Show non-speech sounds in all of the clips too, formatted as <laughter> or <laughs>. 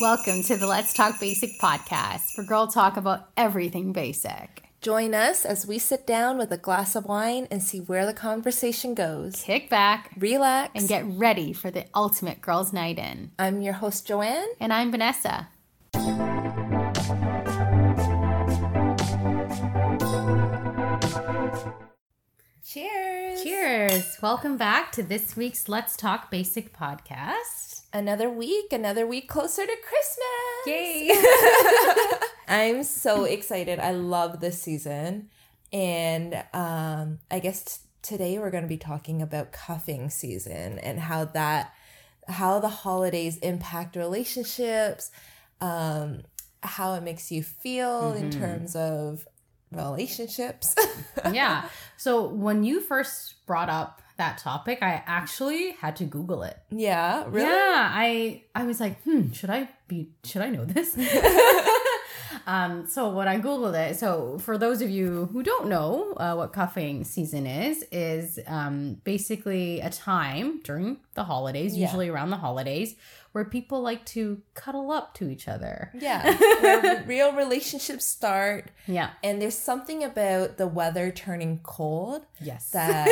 Welcome to the Let's Talk Basic podcast, where girl talk about everything basic. Join us as we sit down with a glass of wine and see where the conversation goes. Kick back Relax. and get ready for the ultimate girls' night in. I'm your host, Joanne. And I'm Vanessa. Cheers. Cheers. Welcome back to this week's Let's Talk Basic podcast. Another week, another week closer to Christmas. Yay. <laughs> I'm so <laughs> excited. I love this season. And um, I guess t- today we're going to be talking about cuffing season and how that, how the holidays impact relationships, um, how it makes you feel in terms of relationships. yeah. <laughs> So when you first brought up that topic, I actually had to Google it. yeah, really? Yeah, I I was like, hmm, should I be should I know this? <laughs> <laughs> um, so when I googled it, so for those of you who don't know uh, what cuffing season is, is um, basically a time during the holidays, Yeah. usually around the holidays, where people like to cuddle up to each other. Yeah, <laughs> where real relationships start. Yeah. And there's something about the weather turning cold Yes. that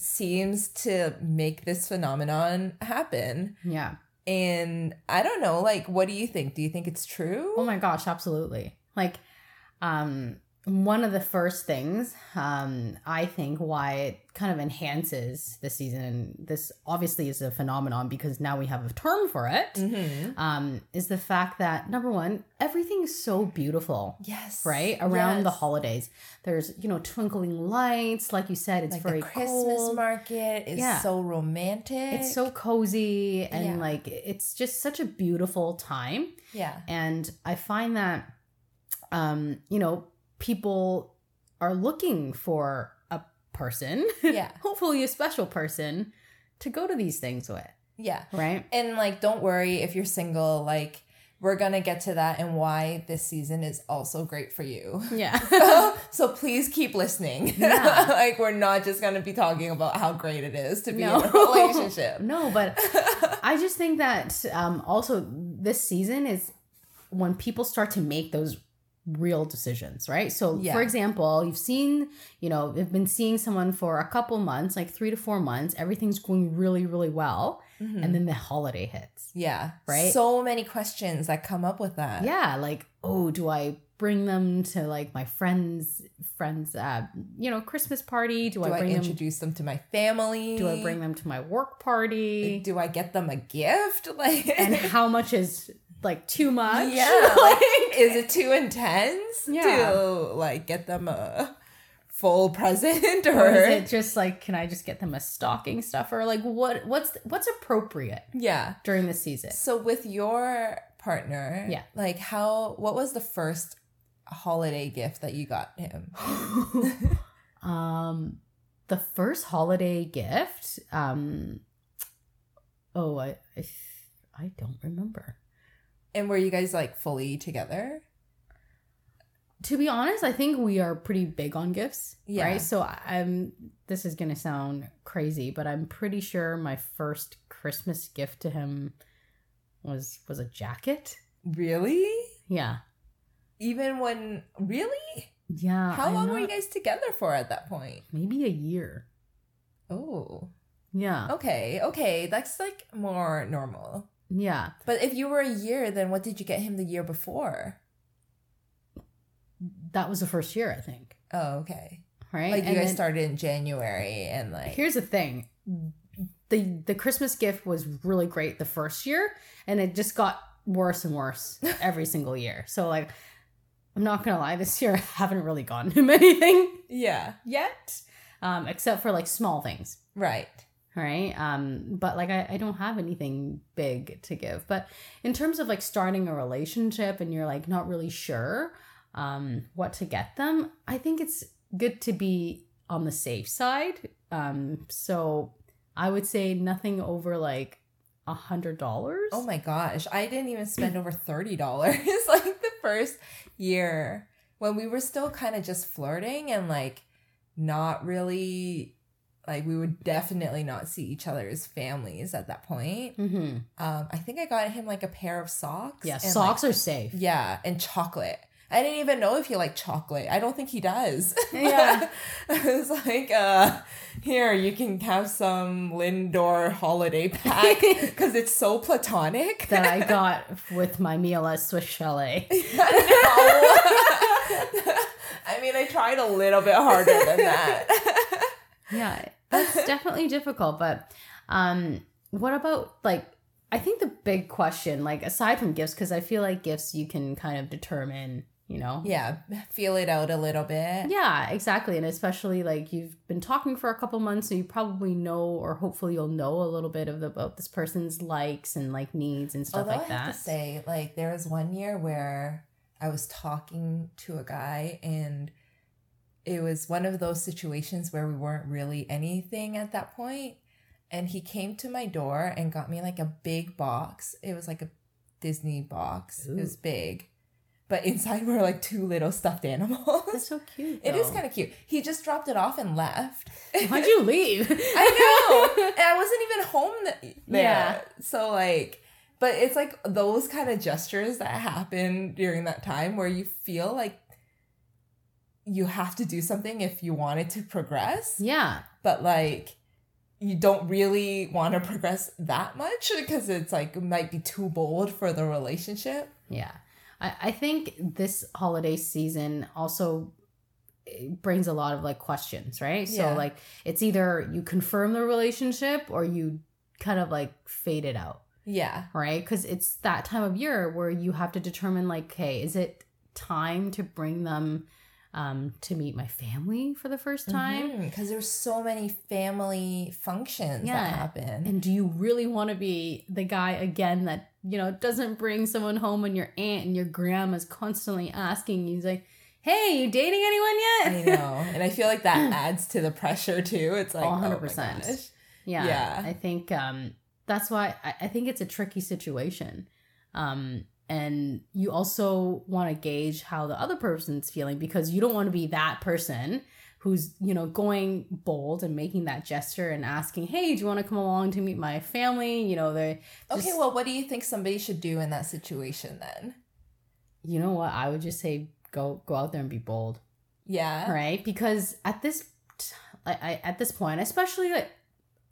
seems to make this phenomenon happen. yeah. And I don't know, like, what do you think? Do you think it's true? Oh my gosh, absolutely. Like, um, one of the first things um, I think why it kind of enhances the season, and this obviously is a phenomenon because now we have a term for it, Mhm. um, is the fact that number one, everything is so beautiful. Yes. Right around the holidays, there's you know twinkling lights, like you said, it's Like very the Christmas cold. market is Yeah. so romantic. It's so cozy and Yeah. like it's just such a beautiful time. yeah. and i find that um you know people are looking for a person <laughs> Yeah. hopefully a special person to go to these things with Yeah. right And like, don't worry if you're single. Like, we're gonna get to that and why this season is also great for you. yeah so, <laughs> so please keep listening. <laughs> Yeah. like we're not just gonna be talking about how great it is to be No. in a relationship. no but i just think that um also this season is when people start to make those real decisions right so Yeah. for example you've seen you know you've been seeing someone for a couple months like three to four months everything's going really really well Mhm. and then the holiday hits yeah, Right? So many questions that come up with that. yeah like oh do i bring them to like my friends friends uh you know christmas party do, Do i I, bring them introduce them to my family? do i bring them to my work party Do I get them a gift? <laughs> Like, and how much is like too much yeah, <laughs> like, is it too intense Yeah. to like get them a full present or, <laughs> or is it just like can i just get them a stocking stuffer or like what what's what's appropriate yeah? during the season So with your partner, Yeah. like how what was the first holiday gift that you got him? <laughs> um the first holiday gift um oh i i, I don't remember And were you guys like fully together? to be honest, I think we are pretty big on gifts. Yeah. Right. So I'm this is gonna sound crazy, but I'm pretty sure my first Christmas gift to him was was a jacket. Really? Yeah. Even when really? Yeah. How I'm long were you guys together for at that point? Maybe a year. Oh. Yeah. Okay, okay. That's like more normal. Yeah. But if you were a year, then what did you get him the year before? That was the first year, I think. Oh, okay. Right. Like you And guys then- started in January and like Here's the thing. The the Christmas gift was really great the first year and it just got worse and worse <laughs> every single year. So like I'm not gonna lie, this year <laughs> I haven't really gotten him <laughs> anything Yeah. yet. Um, except for like small things. Right. Right. Um, but like I, I don't have anything big to give. But in terms of like starting a relationship and you're like not really sure um what to get them, I think it's good to be on the safe side. Um, so I would say nothing over like a hundred dollars. Oh my gosh, I didn't even spend over $30 <laughs> like the first year when we were still kind of just flirting and like not really like we would definitely not see each other's families at that point. Mm-hmm. Um, I think I got him like a pair of socks. Yeah, socks like, are safe. yeah, and chocolate. I didn't even know if he liked chocolate. I don't think he does. Yeah. I was <laughs> like, uh, here, you can have some Lindor holiday <laughs> pack because it's so platonic. that I <laughs> got with my meal at Swiss Chalet. I mean, I tried a little bit harder than that. yeah, that's definitely difficult. But um, what about like? I think the big question, like aside from gifts, because I feel like gifts you can kind of determine, you know. yeah, feel it out a little bit. Yeah, exactly. And especially like you've been talking for a couple months, so you probably know, or hopefully you'll know a little bit of the, about this person's likes and like needs and stuff Although like I have that. to say, like, there was one year where I was talking to a guy and it was one of those situations where we weren't really anything at that point. And he came to my door and got me like a big box. It was like a Disney box. It was big. But inside <laughs> were like two little stuffed animals. That's so cute. It is kind of cute. He just dropped it off and left. Why'd you <laughs> leave? I know. and I wasn't even home th- there. Yeah. So like but it's like those kind of gestures that happen during that time where you feel like you have to do something if you want it to progress, yeah. but like you don't really want to progress that much because it's like it might be too bold for the relationship. Yeah. I, I think this holiday season also eh, brings a lot of like questions, right? Yeah. So like it's either you confirm the relationship or you kind of like fade it out, Yeah. right? Because it's that time of year where you have to determine like, hey, is it time to bring them um to meet my family for the first time? Because there's so many family functions Yeah. that happen. And do you really want to be the guy again that, you know, doesn't bring someone home and your aunt and your grandma's constantly asking you, like, hey, you dating anyone yet? I know. <laughs> And I feel like that adds to the pressure too. It's like, Oh, oh, 100%. 100%. yeah. Yeah. I think um, that's why I, I think it's a tricky situation. Um, and you also want to gauge how the other person's feeling because you don't want to be that person who's you know going bold and making that gesture and asking hey do you want to come along to meet my family? You know they Okay, well, what do you think somebody should do in that situation then? you know what? I would just say go go out there and be bold. Yeah. right? Because at this I at this point especially like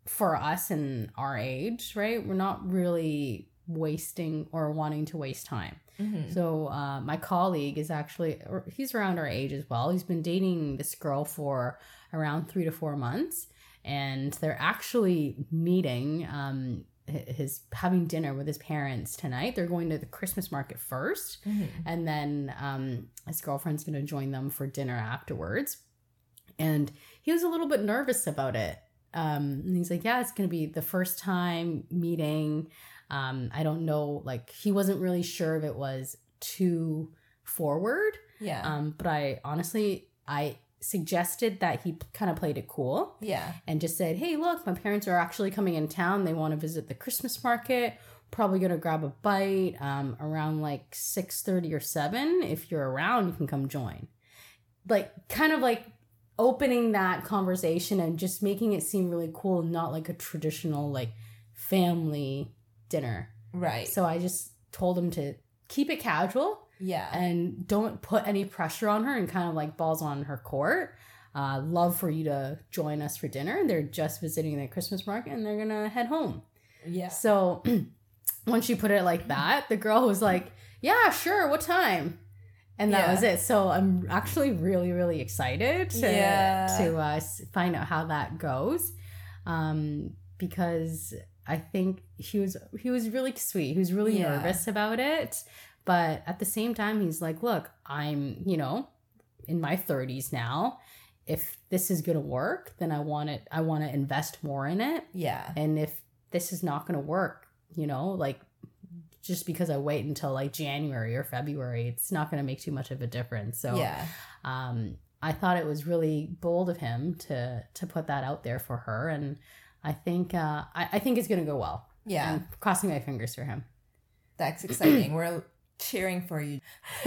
for us in our age right? We're not really wasting or wanting to waste time Mhm. so uh, my colleague is actually he's around our age as well he's been dating this girl for around three to four months and they're actually meeting um his having dinner with his parents tonight they're going to the christmas market first Mhm. and then um, his girlfriend's going to join them for dinner afterwards. And he was a little bit nervous about it. Um, and he's like, "Yeah, it's going to be the first time meeting. Um, I don't know. Like, he wasn't really sure if it was too forward. Yeah. Um, but I honestly, I suggested that he kind of played it cool yeah. and just said, "Hey, look, my parents are actually coming in town. They want to visit the Christmas market. Probably gonna grab a bite um, around like six thirty or seven. If you're around, you can come join." Like, kind of like opening that conversation and just making it seem really cool, not like a traditional like family dinner. Right. So I just told him to keep it casual yeah. and don't put any pressure on her and kind of like balls on her court. Uh, love for you to join us for dinner. They're just visiting the Christmas market and they're gonna head home. yeah. So <clears throat> once you put it like that, the girl was like, "Yeah, sure. What time?" And that Yeah. was it. So I'm actually really, really excited to Yeah. to uh, find out how that goes, um, because I think he was he was really sweet. He was really Yeah. nervous about it, but at the same time, he's like, "Look, I'm you know in my 30s now. If this is gonna work, then I want it. I want to invest more in it. Yeah. And if this is not going to work, you know, like just because I wait until like January or February, it's not going to make too much of a difference. So, yeah. um, I thought it was really bold of him to to put that out there for her, and I think uh, I, I think it's going to go well. Yeah. I'm crossing my fingers for him. That's exciting. <clears throat> We're cheering for you. <laughs>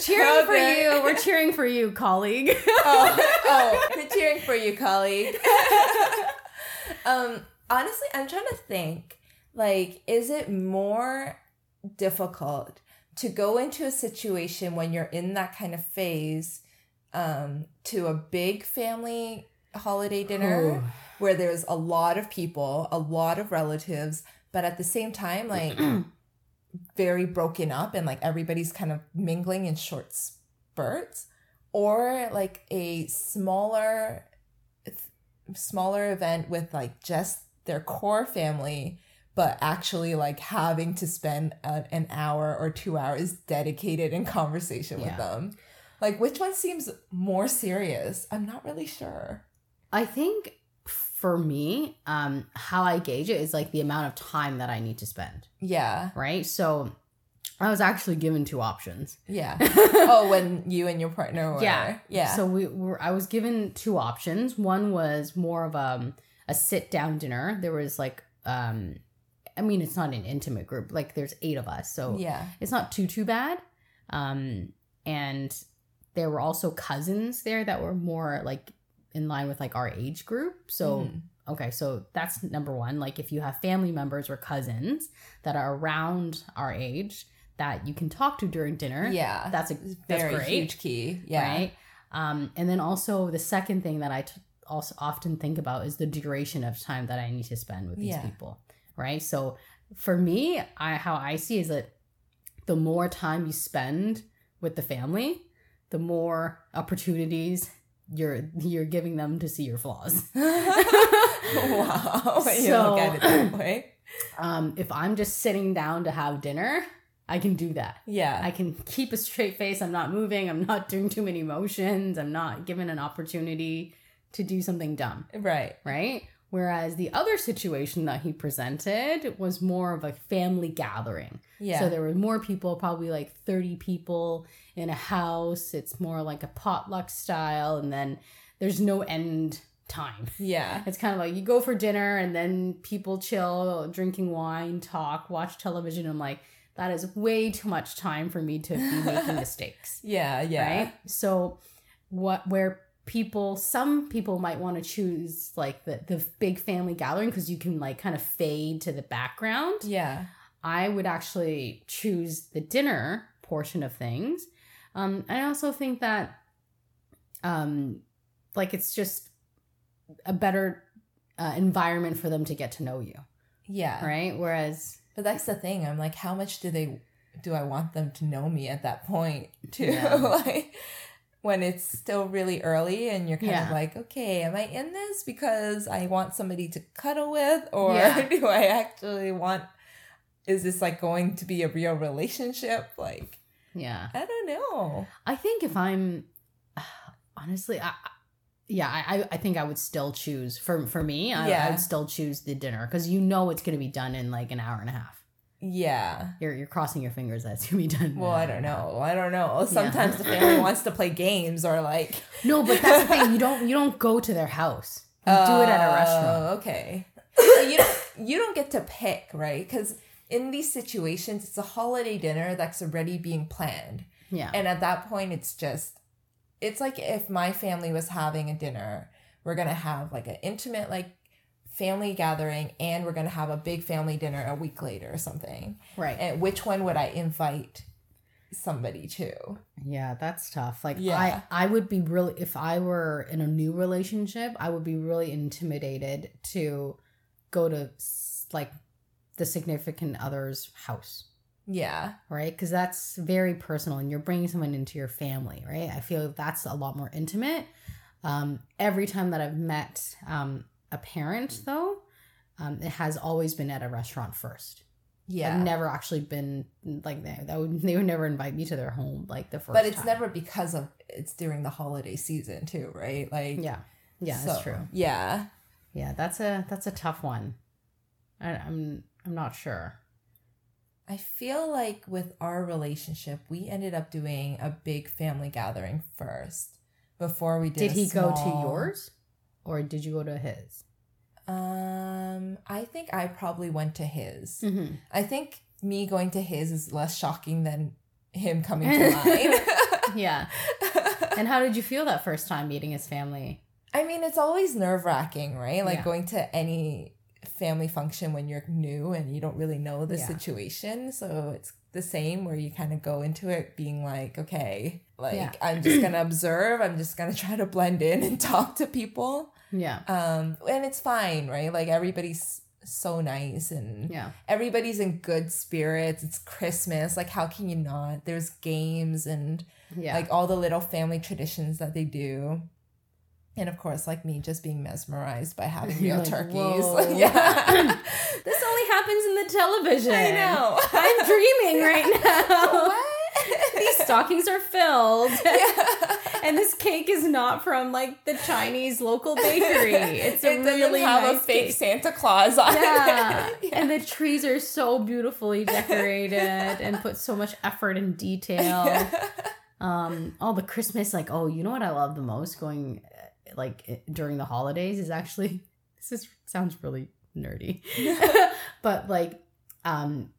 Cheering for you. We're cheering for you, colleague. <laughs> oh, oh, we're cheering for you, colleague. <laughs> um, honestly, I'm trying to think. Like, is it more difficult to go into a situation when you're in that kind of phase um, to a big family holiday dinner where there's a lot of people, a lot of relatives, but at the same time, like <clears throat> very broken up and like everybody's kind of mingling in short spurts, or like a smaller, smaller event with like just their core family but actually like having to spend a, an hour or two hours dedicated in conversation with Yeah. them. Like, which one seems more serious? I'm not really sure. I think for me, um, how I gauge it is like the amount of time that I need to spend, Yeah, right? So I was actually given two options. yeah. <laughs> oh, when you and your partner were. Yeah. Yeah. So we were I was given two options. One was more of a a sit down dinner. There was like um I mean it's not an intimate group. Like there's 8 of us. So yeah. it's not too too bad. Um and there were also cousins there that were more like in line with like our age group. So Mhm. Okay, so that's number one. Like if you have family members or cousins that are around our age that you can talk to during dinner, yeah. that's a that's very great, huge key. Yeah. right? Um, and then also the second thing that I t- also often think about is the duration of time that I need to spend with these Yeah. people, right? So for me, I how I see is that the more time you spend with the family, the more opportunities you're you're giving them to see your flaws. <laughs> wow. When <laughs> you look at it that way. um, if I'm just sitting down to have dinner, I can do that. Yeah. I can keep a straight face. I'm not moving. I'm not doing too many motions. I'm not given an opportunity to do something dumb, right. right? Whereas the other situation that he presented was more of a family gathering. Yeah. So there were more people, probably like 30 people in a house. It's more like a potluck style. And then there's no end time. yeah. <laughs> It's kind of like you go for dinner and then people chill, drinking wine, talk, watch television. I'm like, that is way too much time for me to be making <laughs> mistakes. Yeah. Yeah. Right. So, what, where people, some people might want to choose like the, the big family gathering because you can like kind of fade to the background. Yeah. I would actually choose the dinner portion of things. Um, I also think that, um, like it's just a better uh, environment for them to get to know you, Yeah. right? Whereas, But that's the thing. I'm like, how much do they do I want them to know me at that point too? Yeah. <laughs> like when it's still really early and you're kind of like, okay, am I in this because I want somebody to cuddle with <laughs> or Yeah. do I actually want is this like going to be a real relationship? Like, yeah, I don't know. I think if I'm <sighs> honestly, I, yeah, I, I- think I would still choose for for me. I, I would still choose the dinner because you know it's going to be done in like an hour and a half. Yeah. You're you're crossing your fingers that's going to be done. Well, I don't and a half. know. I don't know. Sometimes the family <clears throat> wants to play games or like No, but that's the thing. You don't you don't go to their house. You do it at a oh, restaurant. Oh, Okay. So you don't you don't get to pick, right? Because in these situations, it's a holiday dinner that's already being planned, Yeah. and at that point, it's just it's like if my family was having a dinner, we're gonna have like an intimate like family gathering, and we're gonna have a big family dinner a week later or something. right. And which one would I invite somebody to? Yeah, that's tough. Like Yeah. I I would be really if I were in a new relationship, I would be really intimidated to go to like the significant other's house, Yeah. right? Cuz that's very personal and you're bringing someone into your family, right? I feel that's a lot more intimate. Um every time that I've met um a parent though, um it has always been at a restaurant first. Yeah. I've never actually been like that. That would <laughs> they would never invite me to their home like the first. but it's time. never because of it's during the holiday season too, right? Like Yeah, yeah, so, that's true. Yeah. Yeah, that's a that's a tough one. I, I'm I'm not sure. I feel like with our relationship, we ended up doing a big family gathering first before we did. Did a he go to yours, or did you go to his? Um, I think I probably went to his. Mm-hmm. I think me going to his is less shocking than him coming to <laughs> mine. <laughs> Yeah. And how did you feel that first time meeting his family? I mean, it's always nerve wracking, right? Like Yeah. going to any family function when you're new and you don't really know the Yeah. situation. So it's the same where you kind of go into it being like, okay, like Yeah. I'm just gonna observe. I'm just gonna try to blend in and <laughs> talk to people. Yeah. Um, and it's fine, right? Like everybody's so nice and Yeah. everybody's in good spirits. It's Christmas. Like, how can you not? There's games and Yeah. like all the little family traditions that they do. And of course, like me just being mesmerized by having <laughs> You're real like, turkeys. <laughs> Yeah. <laughs> this only happens in the television. I know. I'm dreaming right now. what? These stockings are filled. yeah. And this cake is not from like the Chinese local bakery. It's a it really have nice a fake cake. Santa Claus on Yeah. it. And the trees are so beautifully decorated and put so much effort and detail. Um, all the Christmas, like, oh, you know what I love the most going uh, like during the holidays is actually <laughs> this is sounds really nerdy. <laughs> <laughs> but like um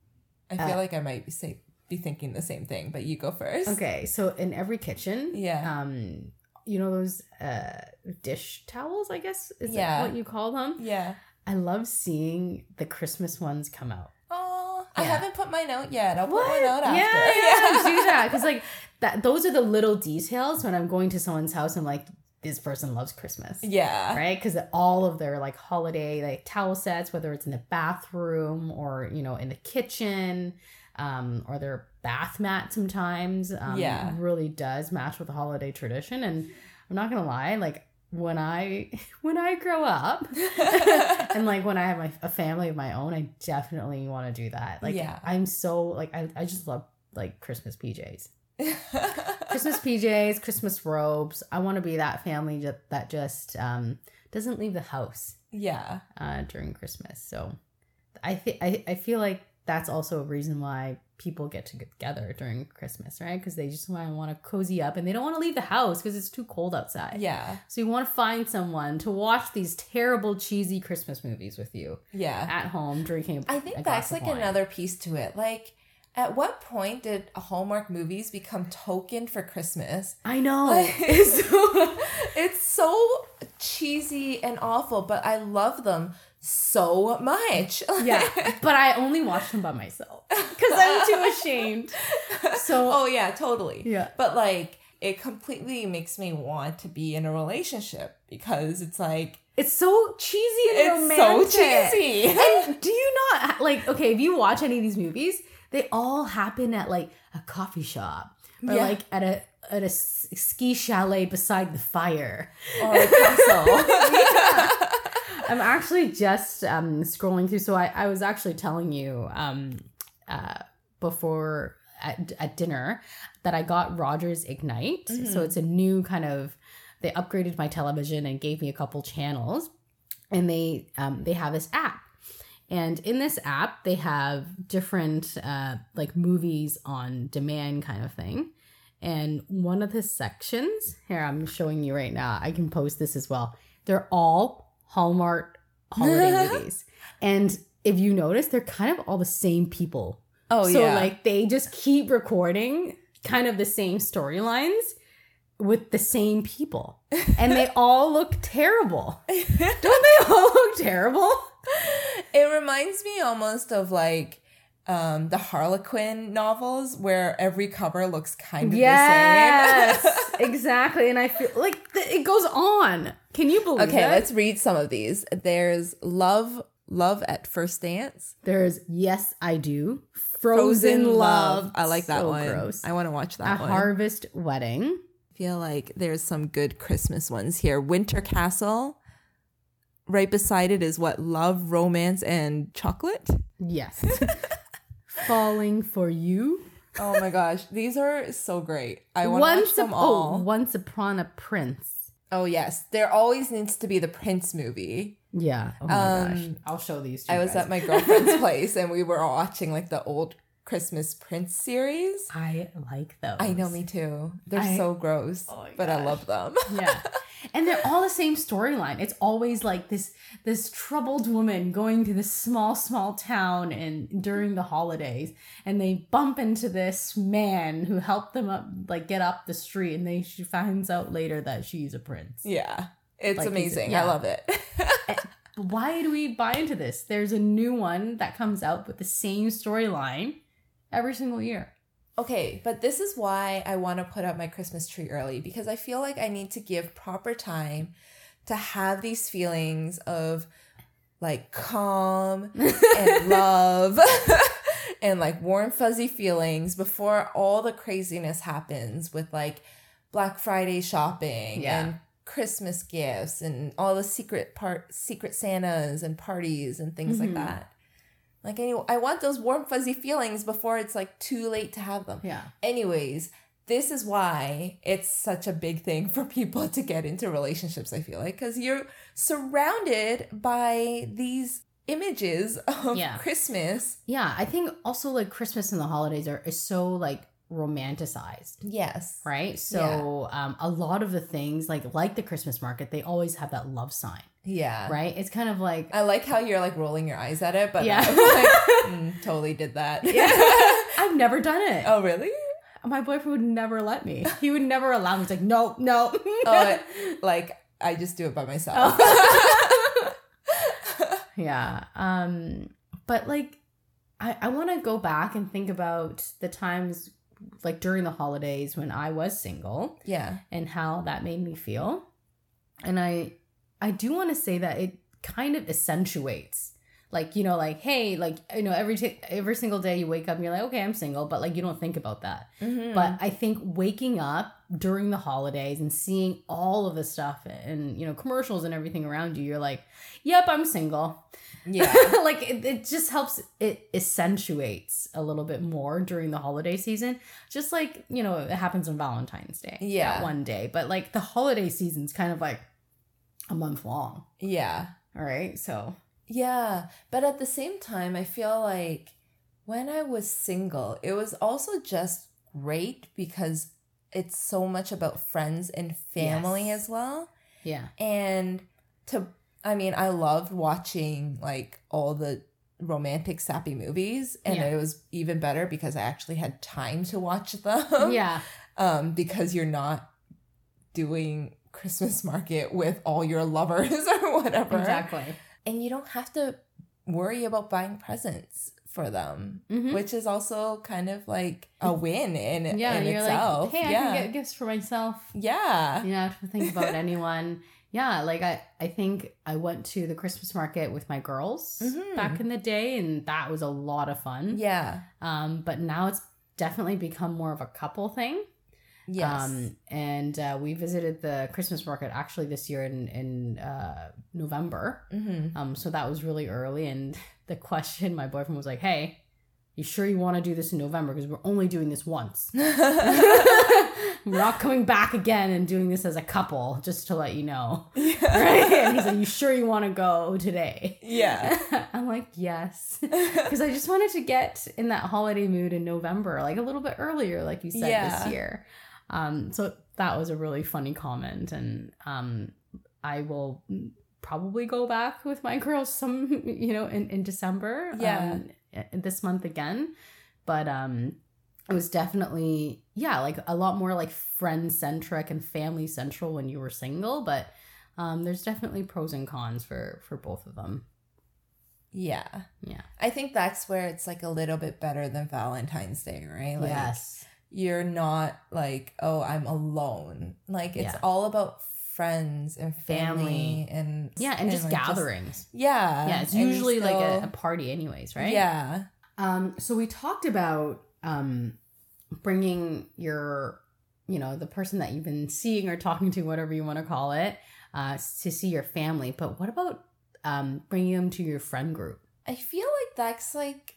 I feel like I might be say be thinking the same thing, but you go first. okay, so in every kitchen, Yeah. um you know those uh dish towels, I guess is Yeah. that what you call them? Yeah. I love seeing the Christmas ones come out. Oh, I haven't put mine out yet. I'll put one out after. yeah, <laughs> do that because like that. Those are the little details when I'm going to someone's house and like this person loves Christmas, Yeah. right? Because all of their like holiday like towel sets, whether it's in the bathroom or you know in the kitchen, um, or their bath mat sometimes, um, Yeah. really does match with the holiday tradition. And I'm not gonna lie, like when I <laughs> when I grow up. <laughs> and like when I have my a family of my own, I definitely want to do that. Like Yeah. I'm so like I, I just love like Christmas PJs. <laughs> Christmas PJs, Christmas robes. I want to be that family that, that just um doesn't leave the house yeah. uh during Christmas. So I think I I feel like that's also a reason why people get together during Christmas, right? Because they just want to cozy up and they don't want to leave the house because it's too cold outside. Yeah. So you want to find someone to watch these terrible cheesy Christmas movies with you Yeah. at home drinking. I think that's like wine. another piece to it. Like, at what point did Hallmark movies become token for Christmas? I know. Like, <laughs> it's, so, it's so cheesy and awful, but I love them so much. yeah, <laughs> but I only watch them by myself because I'm too <laughs> ashamed. So oh yeah, totally. yeah, But like, it completely makes me want to be in a relationship because it's like it's so cheesy and it's romantic. so cheesy. And do you not like? Okay, if you watch any of these movies, they all happen at like a coffee shop or Yeah. like at a at a ski chalet beside the fire. or a castle. I'm actually just um, scrolling through. So I, I was actually telling you um, uh, before at, at dinner that I got Rogers Ignite. So it's a new kind of. They upgraded my television and gave me a couple channels, and they um, they have this app. And in this app, they have different uh, like movies on demand kind of thing. And one of the sections here, I'm showing you right now. I can post this as well. They're all Hallmark holiday <laughs> movies. And if you notice, they're kind of all the same people. oh so yeah. So, like they just keep recording kind of the same storylines with the same people. <laughs> And they all look terrible. Don't they all look terrible? <laughs> It reminds me almost of like um the Harlequin novels where every cover looks kind of Yes, the same. Yes, <laughs> exactly. And I feel like it goes on. Can you believe it? okay, it? let's read some of these. There's Love Love at First Dance. There's Yes, I Do. Frozen, Love. I like that So one. Gross. I want to watch A that one. Harvest Wedding. I feel like there's some good Christmas ones here. Winter Castle. Right beside it is what Love, Romance, and Chocolate. Yes. <laughs> Falling for You. Oh my gosh, these are so great. I want to watch Once, them all. oh, Once Upon a Prince. Oh yes, there always needs to be the Prince movie. Yeah. Oh my Um, gosh. I'll show these to I you was guys. at my girlfriend's <laughs> place and we were watching like the old Christmas Prince series. I like those. I know, me too. They're I- so gross, Oh my but I love them. yeah <laughs> and they're all the same storyline it's always like this this troubled woman going to this small small town and during the holidays and they bump into this man who helped them up like get up the street and they she finds out later that she's a prince yeah, It's Like, amazing. yeah. I love it. <laughs> Eh, why do we buy into this? There's a new one that comes out with the same storyline every single year. Okay, but this is why I want to put up my Christmas tree early because I feel like I need to give proper time to have these feelings of like calm and <laughs> love <laughs> and like warm fuzzy feelings before all the craziness happens with like Black Friday shopping Yeah. and Christmas gifts and all the secret part secret Santas and parties and things like Mhm. that. Like anyway, I want those warm fuzzy feelings before it's like too late to have them. Yeah. Anyways, this is why it's such a big thing for people to get into relationships, I feel like, because you're surrounded by these images of Yeah. Christmas. Yeah. I think also like Christmas and the holidays are is so like romanticized. Yes. Right. So um a lot of the things like like the Christmas market, they always have that love sign. Yeah. Right? It's kind of like I like how you're like rolling your eyes at it, but Yeah. Like, <laughs> mm, totally did that. Yeah. <laughs> I've never done it. oh, really? My boyfriend would never let me. He would never allow me. He's like, no, no. Oh, <laughs> like I just do it by myself. Oh. yeah. Um, but like I, I wanna go back and think about the times like during the holidays when I was single yeah. and how that made me feel. And I I do want to say that it kind of accentuates like you know like hey like you know every t- every single day you wake up and you're like okay I'm single but like you don't think about that. Mhm. But I think waking up during the holidays and seeing all of the stuff and you know commercials and everything around you you're like yep I'm single. yeah. <laughs> like it, it just helps it accentuates a little bit more during the holiday season just like you know it happens on valentine's day Yeah. one day but like the holiday season's kind of like a month long Yeah. all right so Yeah, but at the same time, I feel like when I was single, it was also just great because it's so much about friends and family Yes. as well. yeah And to, I mean, I loved watching like all the romantic sappy movies, and Yeah. it was even better because I actually had time to watch <laughs> them. yeah Um, because you're not doing Christmas market with all your lovers <laughs> or whatever exactly and you don't have to worry about buying presents for them, Mhm. which is also kind of like a win in, <laughs> yeah in you're itself. like hey i yeah. can get gifts for myself yeah. you don't have to think about <laughs> anyone yeah like i i think i went to the christmas market with my girls Mhm. back in the day and that was a lot of fun Yeah. um but now it's definitely become more of a couple thing Yes. Um, and uh, we visited the Christmas market actually this year in in uh, November. hmm Um, so that was really early. And <laughs> the question, my boyfriend was like, "Hey, you sure you want to do this in November? Because we're only doing this once. <laughs> <laughs> we're not coming back again and doing this as a couple, just to let you know." Right? And he's like, "You sure you want to go today?" yeah. I'm like, "Yes." because I just wanted to get in that holiday mood in November, like a little bit earlier, like you said Yeah. this year. Um, so that was a really funny comment, and um, I will probably go back with my <laughs> girls some, you know, in in December, Yeah. um, this month again, but um. It was definitely, yeah, like a lot more like friend centric and family central when you were single, but um, there's definitely pros and cons for for both of them. yeah. Yeah. I think that's where it's like a little bit better than Valentine's Day, right? Like yes. You're not like, oh, I'm alone. Like it's Yeah. all about friends and family, Family. and Yeah, and, just like, gatherings. yeah. yeah, it's and you usually like a, a party, anyways, right? Yeah. Um. So we talked about um bringing your, you know, the person that you've been seeing or talking to, whatever you want to call it, uh, to see your family. But what about um bringing them to your friend group? I feel like that's like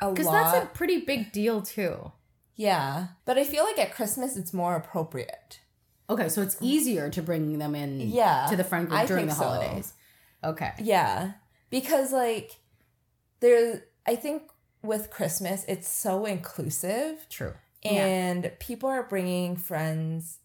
a lot. Because that's a pretty big deal too. Yeah, but I feel like at Christmas it's more appropriate. Okay, so it's easier to bring them in Yeah, to the friend group I during the think so. holidays. Okay. Yeah, because like there's, I think with Christmas it's so inclusive, True. Yeah. and people are bringing friends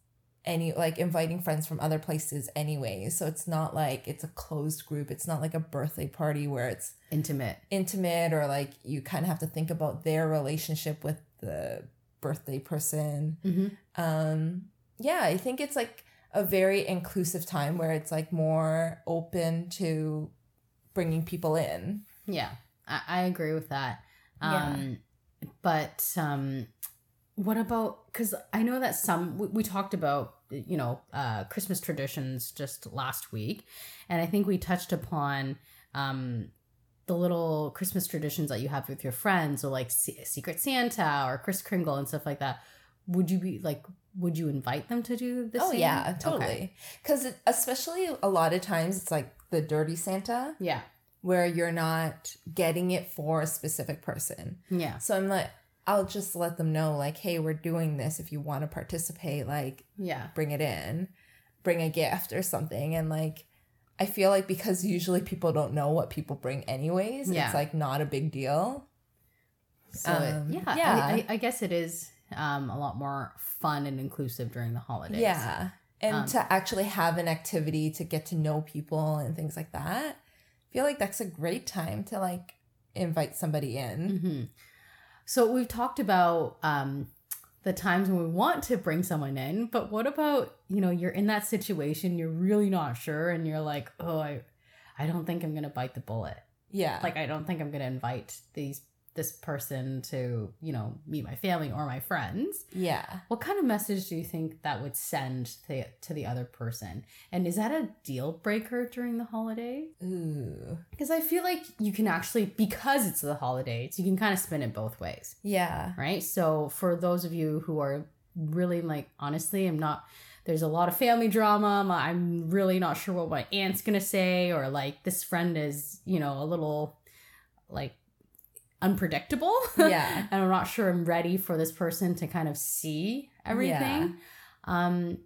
any like inviting friends from other places anyway so it's not like it's a closed group it's not like a birthday party where it's Intimate. intimate or like you kind of have to think about their relationship with the birthday person Mm-hmm. um yeah i think it's like a very inclusive time where it's like more open to bringing people in. Yeah, I, I agree with that. Yeah. Um, But um, what about, because I know that some, we, we talked about, you know, uh, Christmas traditions just last week. And I think we touched upon um, the little Christmas traditions that you have with your friends, or like Se- Secret Santa or Chris Kringle and stuff like that. Would you be like, would you invite them to do this? Oh yeah, totally. Because especially a lot of times it's like the dirty Santa Yeah. where you're not getting it for a specific person. Yeah. So I'm like, I'll just let them know, like, hey, we're doing this. If you want to participate, like, Yeah. bring it in, bring a gift or something. And like, I feel like because usually people don't know what people bring, anyways, Yeah. it's like not a big deal. So it- Um, yeah, yeah. I, I, I guess it is um, a lot more fun and inclusive during the holidays. Yeah. And Um, to actually have an activity to get to know people and things like that, I feel like that's a great time to like invite somebody in. hmm So we've talked about um, the times when we want to bring someone in, but what about you know you're in that situation, you're really not sure, and you're like, oh, I, I don't think I'm gonna bite the bullet. Yeah. Like I don't think I'm gonna invite these this person to you know meet my family or my friends. yeah. What kind of message do you think that would send to, to the other person? And is that a deal breaker during the holiday? Ooh. Because I feel like you can actually, because it's the holidays, you can kind of spin it both ways, Yeah. right? So for those of you who are really like, honestly, I'm not, there's a lot of family drama. I'm- I'm really not sure what my aunt's going to say, or like this friend is, you know, a little like unpredictable. Yeah. <laughs> and I'm not sure I'm ready for this person to kind of see everything. Um,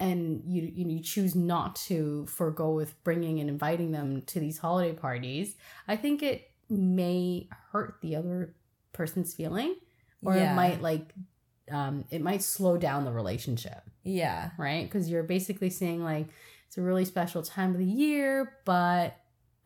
and you, you you choose not to forego with bringing and inviting them to these holiday parties. I think it may hurt the other person's feeling, or Yeah. it might like um, it might slow down the relationship, Yeah. right? Because you're basically saying like it's a really special time of the year, but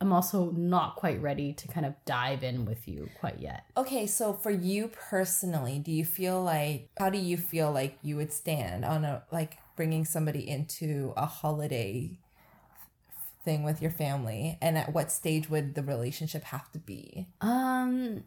I'm also not quite ready to kind of dive in with you quite yet. Okay, so for you personally, do you feel like how do you feel like you would stand on a like bringing somebody into a holiday thing with your family and at what stage would the relationship have to be? Um,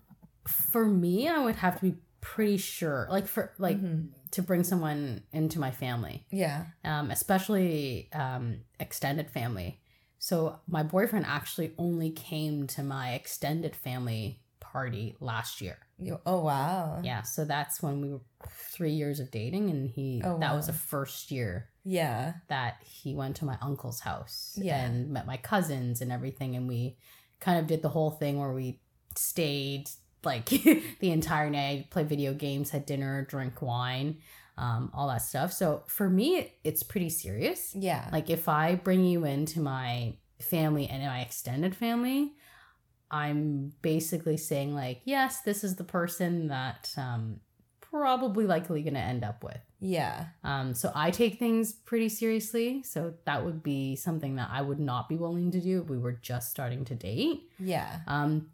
for me, I would have to be pretty sure, like for like Mhm. to bring someone into my family, Yeah. um, especially um extended family. So my boyfriend actually only came to my extended family party last year. Oh wow. Yeah, so that's when we were three years of dating, and he Oh, that was the first year Yeah. that he went to my uncle's house Yeah. and met my cousins and everything and we kind of did the whole thing where we stayed like <laughs> the entire night played video games had dinner drank wine um, all that stuff so for me it's pretty serious Yeah. like if i bring you into my family and my extended family i'm basically saying like yes this is the person that um probably likely gonna end up with yeah. um, so I take things pretty seriously. So that would be something that I would not be willing to do if we were just starting to date. Yeah. Um,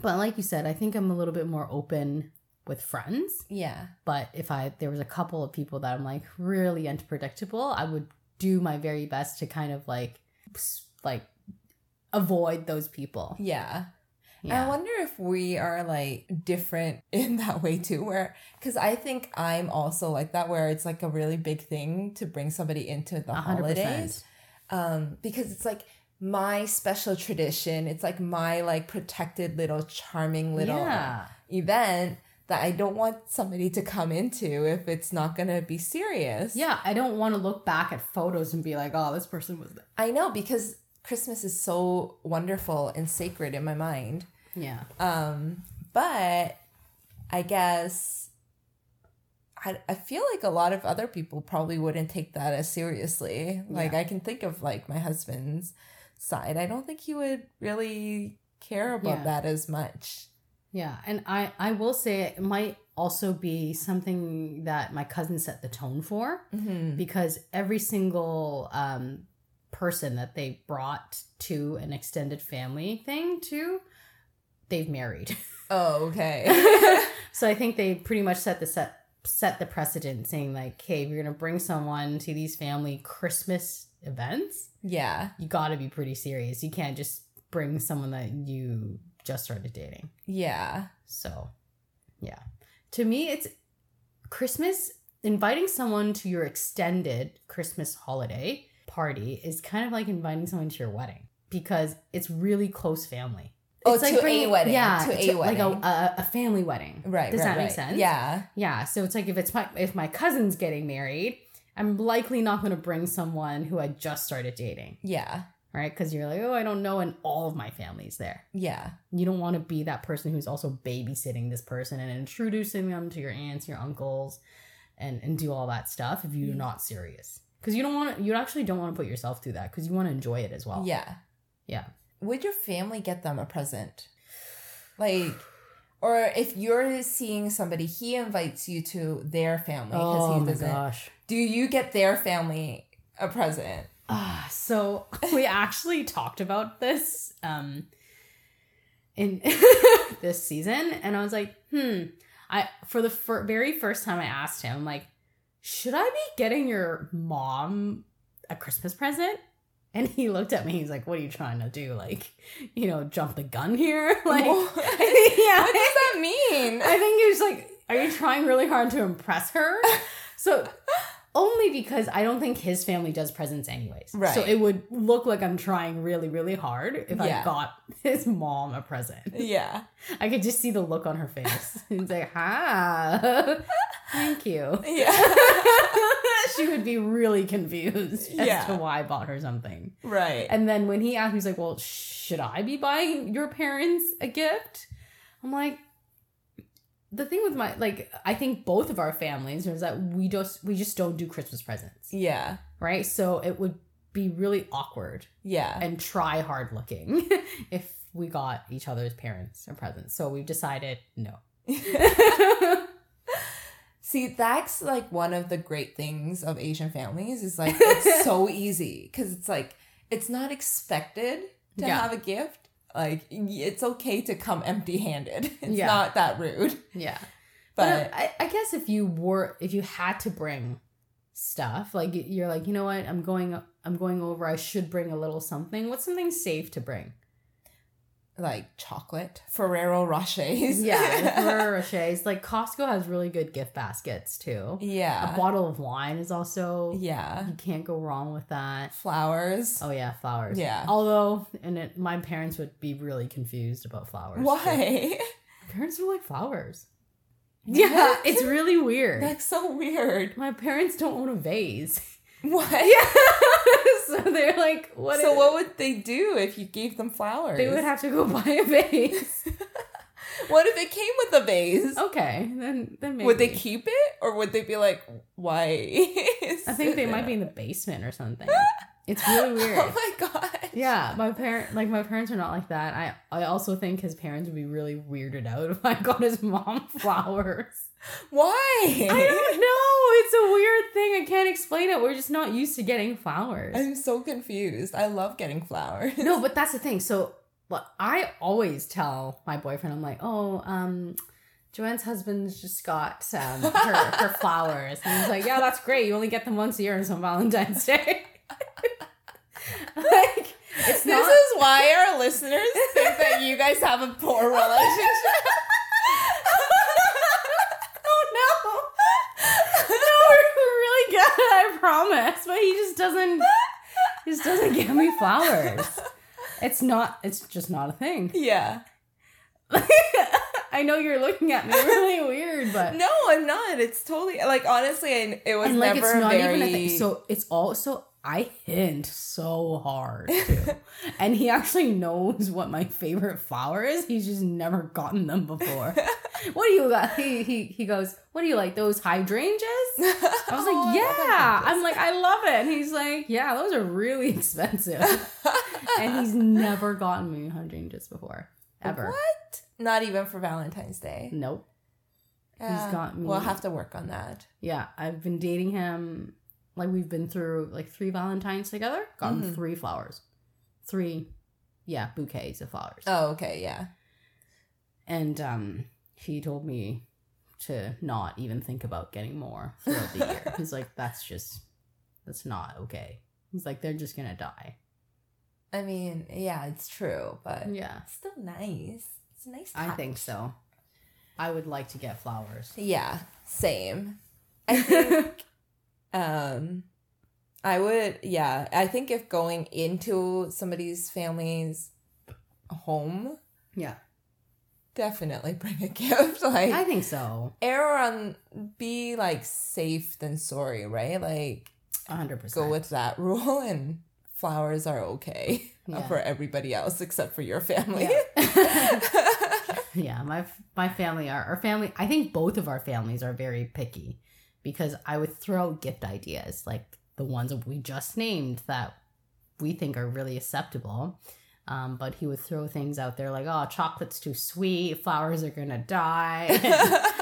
but like you said, I think I'm a little bit more open with friends. Yeah. But if I there was a couple of people that I'm like really unpredictable, I would do my very best to kind of like like avoid those people. Yeah. I wonder if we are like different <laughs> in that way too, where because I think I'm also like that, where it's like a really big thing to bring somebody into the A hundred holidays. Um, because it's like my special tradition. It's like my like protected little charming little Yeah. event that I don't want somebody to come into if it's not gonna be serious. Yeah, I don't want to look back at photos and be like, "Oh, this person was." There. I know because Christmas is so wonderful and sacred in my mind. Yeah, Um, but I guess I, I feel like a lot of other people probably wouldn't take that as seriously. Like Yeah. I can think of like my husband's side. I don't think he would really care about Yeah. that as much. Yeah, and I I will say it might also be something that my cousin set the tone for Mm-hmm. because every single um person that they brought to an extended family thing to they've married. <laughs> Oh, okay. <laughs> so I think they pretty much set the set set the precedent saying like, hey, if you're gonna bring someone to these family Christmas events, Yeah. you got to be pretty serious. You can't just bring someone that you just started dating. Yeah. So, yeah. To me, it's Christmas. Inviting someone to your extended Christmas holiday party is kind of like inviting someone to your wedding because it's really close family. Oh, It's to a bringing- wedding, Yeah, to a like a, wedding. a, a family wedding. Right. Does right, that make right. sense? Yeah. Yeah. So it's like if it's my if my cousin's getting married, I'm likely not going to bring someone who I just started dating, Yeah. Right? Because you're like, oh, I don't know, and all of my family's there. Yeah. You don't want to be that person who's also babysitting this person and introducing them to your aunts, your uncles, and and do all that stuff if you're Mm. not serious. Because you don't want to, you actually don't want to put yourself through that because you want to enjoy it as well. Yeah. Yeah. Would your family get them a present? Like, or if you're seeing somebody, he invites you to their family because Oh he my doesn't. gosh. Do you get their family a present? Ah, so <laughs> we actually talked about this um in <laughs> this season and I was like, "Hmm, I for the fir- very first time I asked him I'm like, should I be getting your mom a Christmas present?" And he looked at me. He's like, "What are you trying to do? Like, you know, jump the gun here?" <laughs> Like, yeah. What does that mean? I think he was like, are you trying really hard to impress her? So only because I don't think his family does presents anyways. Right. So it would look like I'm trying really, really hard if Yeah. I got <laughs> his mom a present. yeah. I could just see the look on her face. <laughs> He's like, ha, <laughs> thank you. Yeah. she would be really confused as Yeah. to why I bought her something. right. And then when he asked me, he's like, Well, should I be buying your parents a gift? I'm like, the thing with my like I think both of our families is that we just we just don't do Christmas presents. yeah. Right? So it would be really awkward Yeah. and try hard looking <laughs> if we got each other's parents a present. So we've decided no. <laughs> See, that's like one of the great things of Asian families is like it's so <laughs> easy because it's like it's not expected to Yeah. have a gift. Like it's okay to come empty-handed. <laughs> It's Yeah. not that rude. yeah. <laughs> But But uh, I, I guess if you were if you had to bring stuff like you're like you know what i'm going i'm going over i should bring a little something what's something safe to bring like chocolate, Ferrero Rochers. yeah <laughs> Ferrero Rochers like costco has really good gift baskets too yeah. a bottle of wine is also yeah. you can't go wrong with that Flowers. oh yeah flowers Yeah. although and it, my parents would be really confused about flowers. Why? parents don't like flowers yeah it's really weird That's so weird. my parents don't own a vase What? <laughs> so <laughs> they're like, what? so what would they do if you gave them flowers? They would have to go <laughs> buy a vase. <laughs> What if it came with a vase? okay, then then maybe. Would they keep it or would they be like, why? I think they might be in the basement or something. It's really oh weird. Oh my god. Yeah, my parent like my parents are not like that. I I also think his parents would be really weirded out if I got his mom <laughs> flowers. Why? I don't know. It's a weird thing. I can't explain it. We're just not used to getting flowers. I'm so confused. I love getting flowers. No, but that's the thing. So, what I always tell my boyfriend, I'm like, oh, um, Joanne's husband's just got um, her, her <laughs> flowers. And he's like, yeah, that's great. You only get them once a year and it's on Valentine's Day. <laughs> like, it's This is why our listeners think that you guys have a poor relationship. <laughs> oh no! No, we're really good. I promise. But he just doesn't. He just doesn't give me flowers. It's not. It's just not a thing. yeah. <laughs> I know you're looking at me really weird, but No, I'm not. It's totally like honestly, I, it was and like never it's not very. even a thing. So it's also I hint so hard too, <laughs> and he actually knows what my favorite flower is. He's just never gotten them before. <laughs> what do you got? He he he goes. What do you like? Those hydrangeas? <laughs> I was Oh, like, yeah. I'm like, I love it. And he's like, yeah, those are really expensive. and he's never gotten me hydrangeas before, ever. What? Not even for Valentine's Day. Nope. Yeah, got me- We'll have to work on that. Yeah, I've been dating him. Like we've been through like three Valentines together. Gotten Mhm. three flowers, three, yeah, bouquets of flowers. Oh, okay, yeah. And um, he told me to not even think about getting more throughout the year. <laughs> He's like, that's just, that's not okay. He's like, they're just gonna die. I mean, yeah, it's true, but Yeah, it's still nice. It's a nice. I think so. I would like to get flowers. Yeah, same. I <laughs> think um I would yeah, I think if going into somebody's family's home, Yeah, definitely bring a <laughs> gift. Like I think so. err on be like safe than sorry, right? Like A hundred percent. go with that rule <laughs> and flowers are okay <laughs> Yeah. for everybody else except for your family. yeah my my family are our family i think both of our families are very picky because i would throw gift ideas like the ones we just named that we think are really acceptable um, but he would throw things out there like oh chocolate's too sweet flowers are gonna die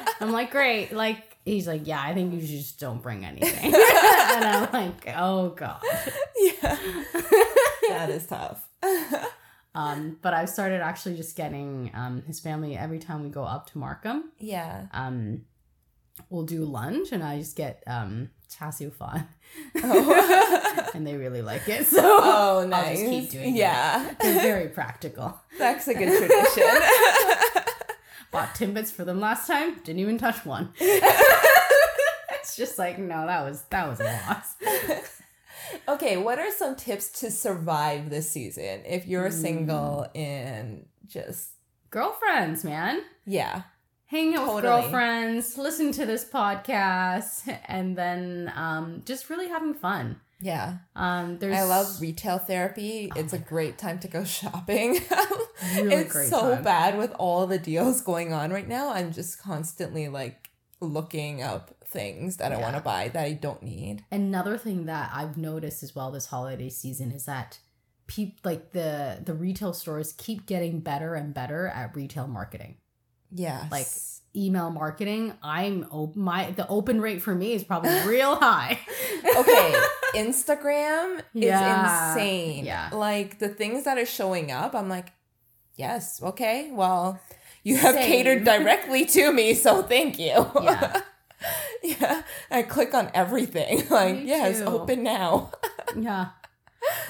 <laughs> i'm like great like he's like yeah i think you just don't bring anything <laughs> and i'm like oh god yeah. that is tough. <laughs> um, but i've started actually just getting um, his family every time we go up to markham yeah. um we'll do lunch and I just get um char siu fan. Oh. <laughs> and they really like it. So Oh, I'll just keep doing yeah. it. It's very practical. That's a good tradition. <laughs> Bought Timbits for them last time, didn't even touch one. <laughs> it's just like, no, that was that was a loss. okay, what are some tips to survive this season if you're Mm. single and just Girlfriends, man. yeah. Hang out with Totally. girlfriends, listen to this podcast, and then um just really having fun. Yeah. Um there's I love retail therapy. it's a great time to go <laughs> shopping. really it's so time. bad with all the deals going on right now. I'm just constantly like looking up things that I want to buy that I don't need. Another thing that I've noticed as well this holiday season is that peop like the the retail stores keep getting better and better at retail marketing. Yeah. Like email marketing, I'm op- my the open rate for me is probably <laughs> real high. okay, <laughs> Instagram Yeah. is insane. Yeah. Like the things that are showing up, I'm like, yes, okay, well, you have Same. catered directly to me, so thank you. Yeah. <laughs> yeah. I click on everything. Like, Me yes, too. open now. yeah.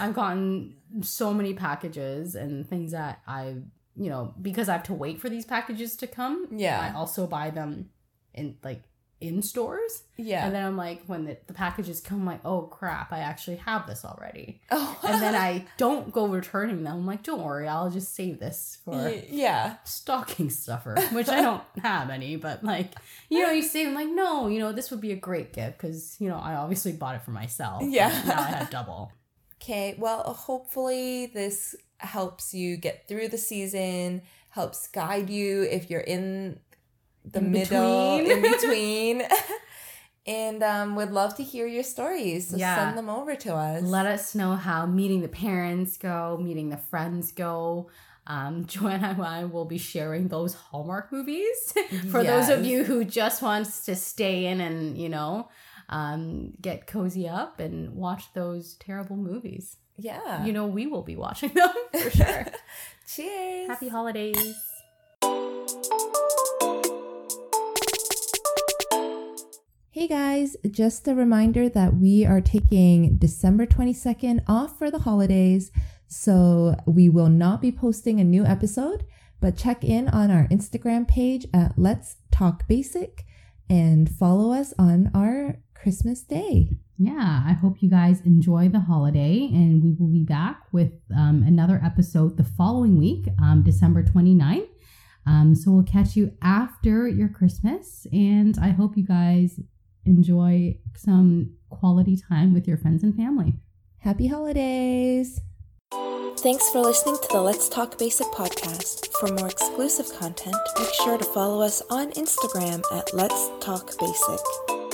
I've gotten so many packages and things that I, you know, because I have to wait for these packages to come. Yeah. I also buy them in like in stores. Yeah. And then I'm like, when the, the packages come, I'm like, oh crap, I actually have this already. <laughs> oh. And then I don't go returning them. I'm like, don't worry, I'll just save this for Y- yeah. stocking stuffer, which I don't <laughs> have any, but like, you know, you save them like, no, you know, this would be a great gift because, you know, I obviously bought it for myself. Yeah. Now I have double. Okay, well, hopefully this helps you get through the season, helps guide you if you're in the In middle, between. in <laughs> between. and um, would love to hear your stories. So Yeah. send them over to us. Let us know how meeting the parents go, meeting the friends go. Um, <laughs> Joanna and I will be sharing those Hallmark movies <laughs> for those of you who just wants to stay in and you know um, get cozy up and watch those terrible movies. Yeah. You know we will be watching <laughs> them for sure. <laughs> Cheers. Happy holidays. Hey guys, just a reminder that we are taking December 22nd off for the holidays, so we will not be posting a new episode, but check in on our Instagram page at Let's Talk Basic and follow us on our Christmas day. Yeah, I hope you guys enjoy the holiday, and we will be back with um, another episode the following week, um, December 29th. Um, so we'll catch you after your Christmas, and I hope you guys enjoy some quality time with your friends and family. Happy holidays! Thanks for listening to the Let's Talk Basic podcast. For more exclusive content, make sure to follow us on Instagram at Let's Talk Basic.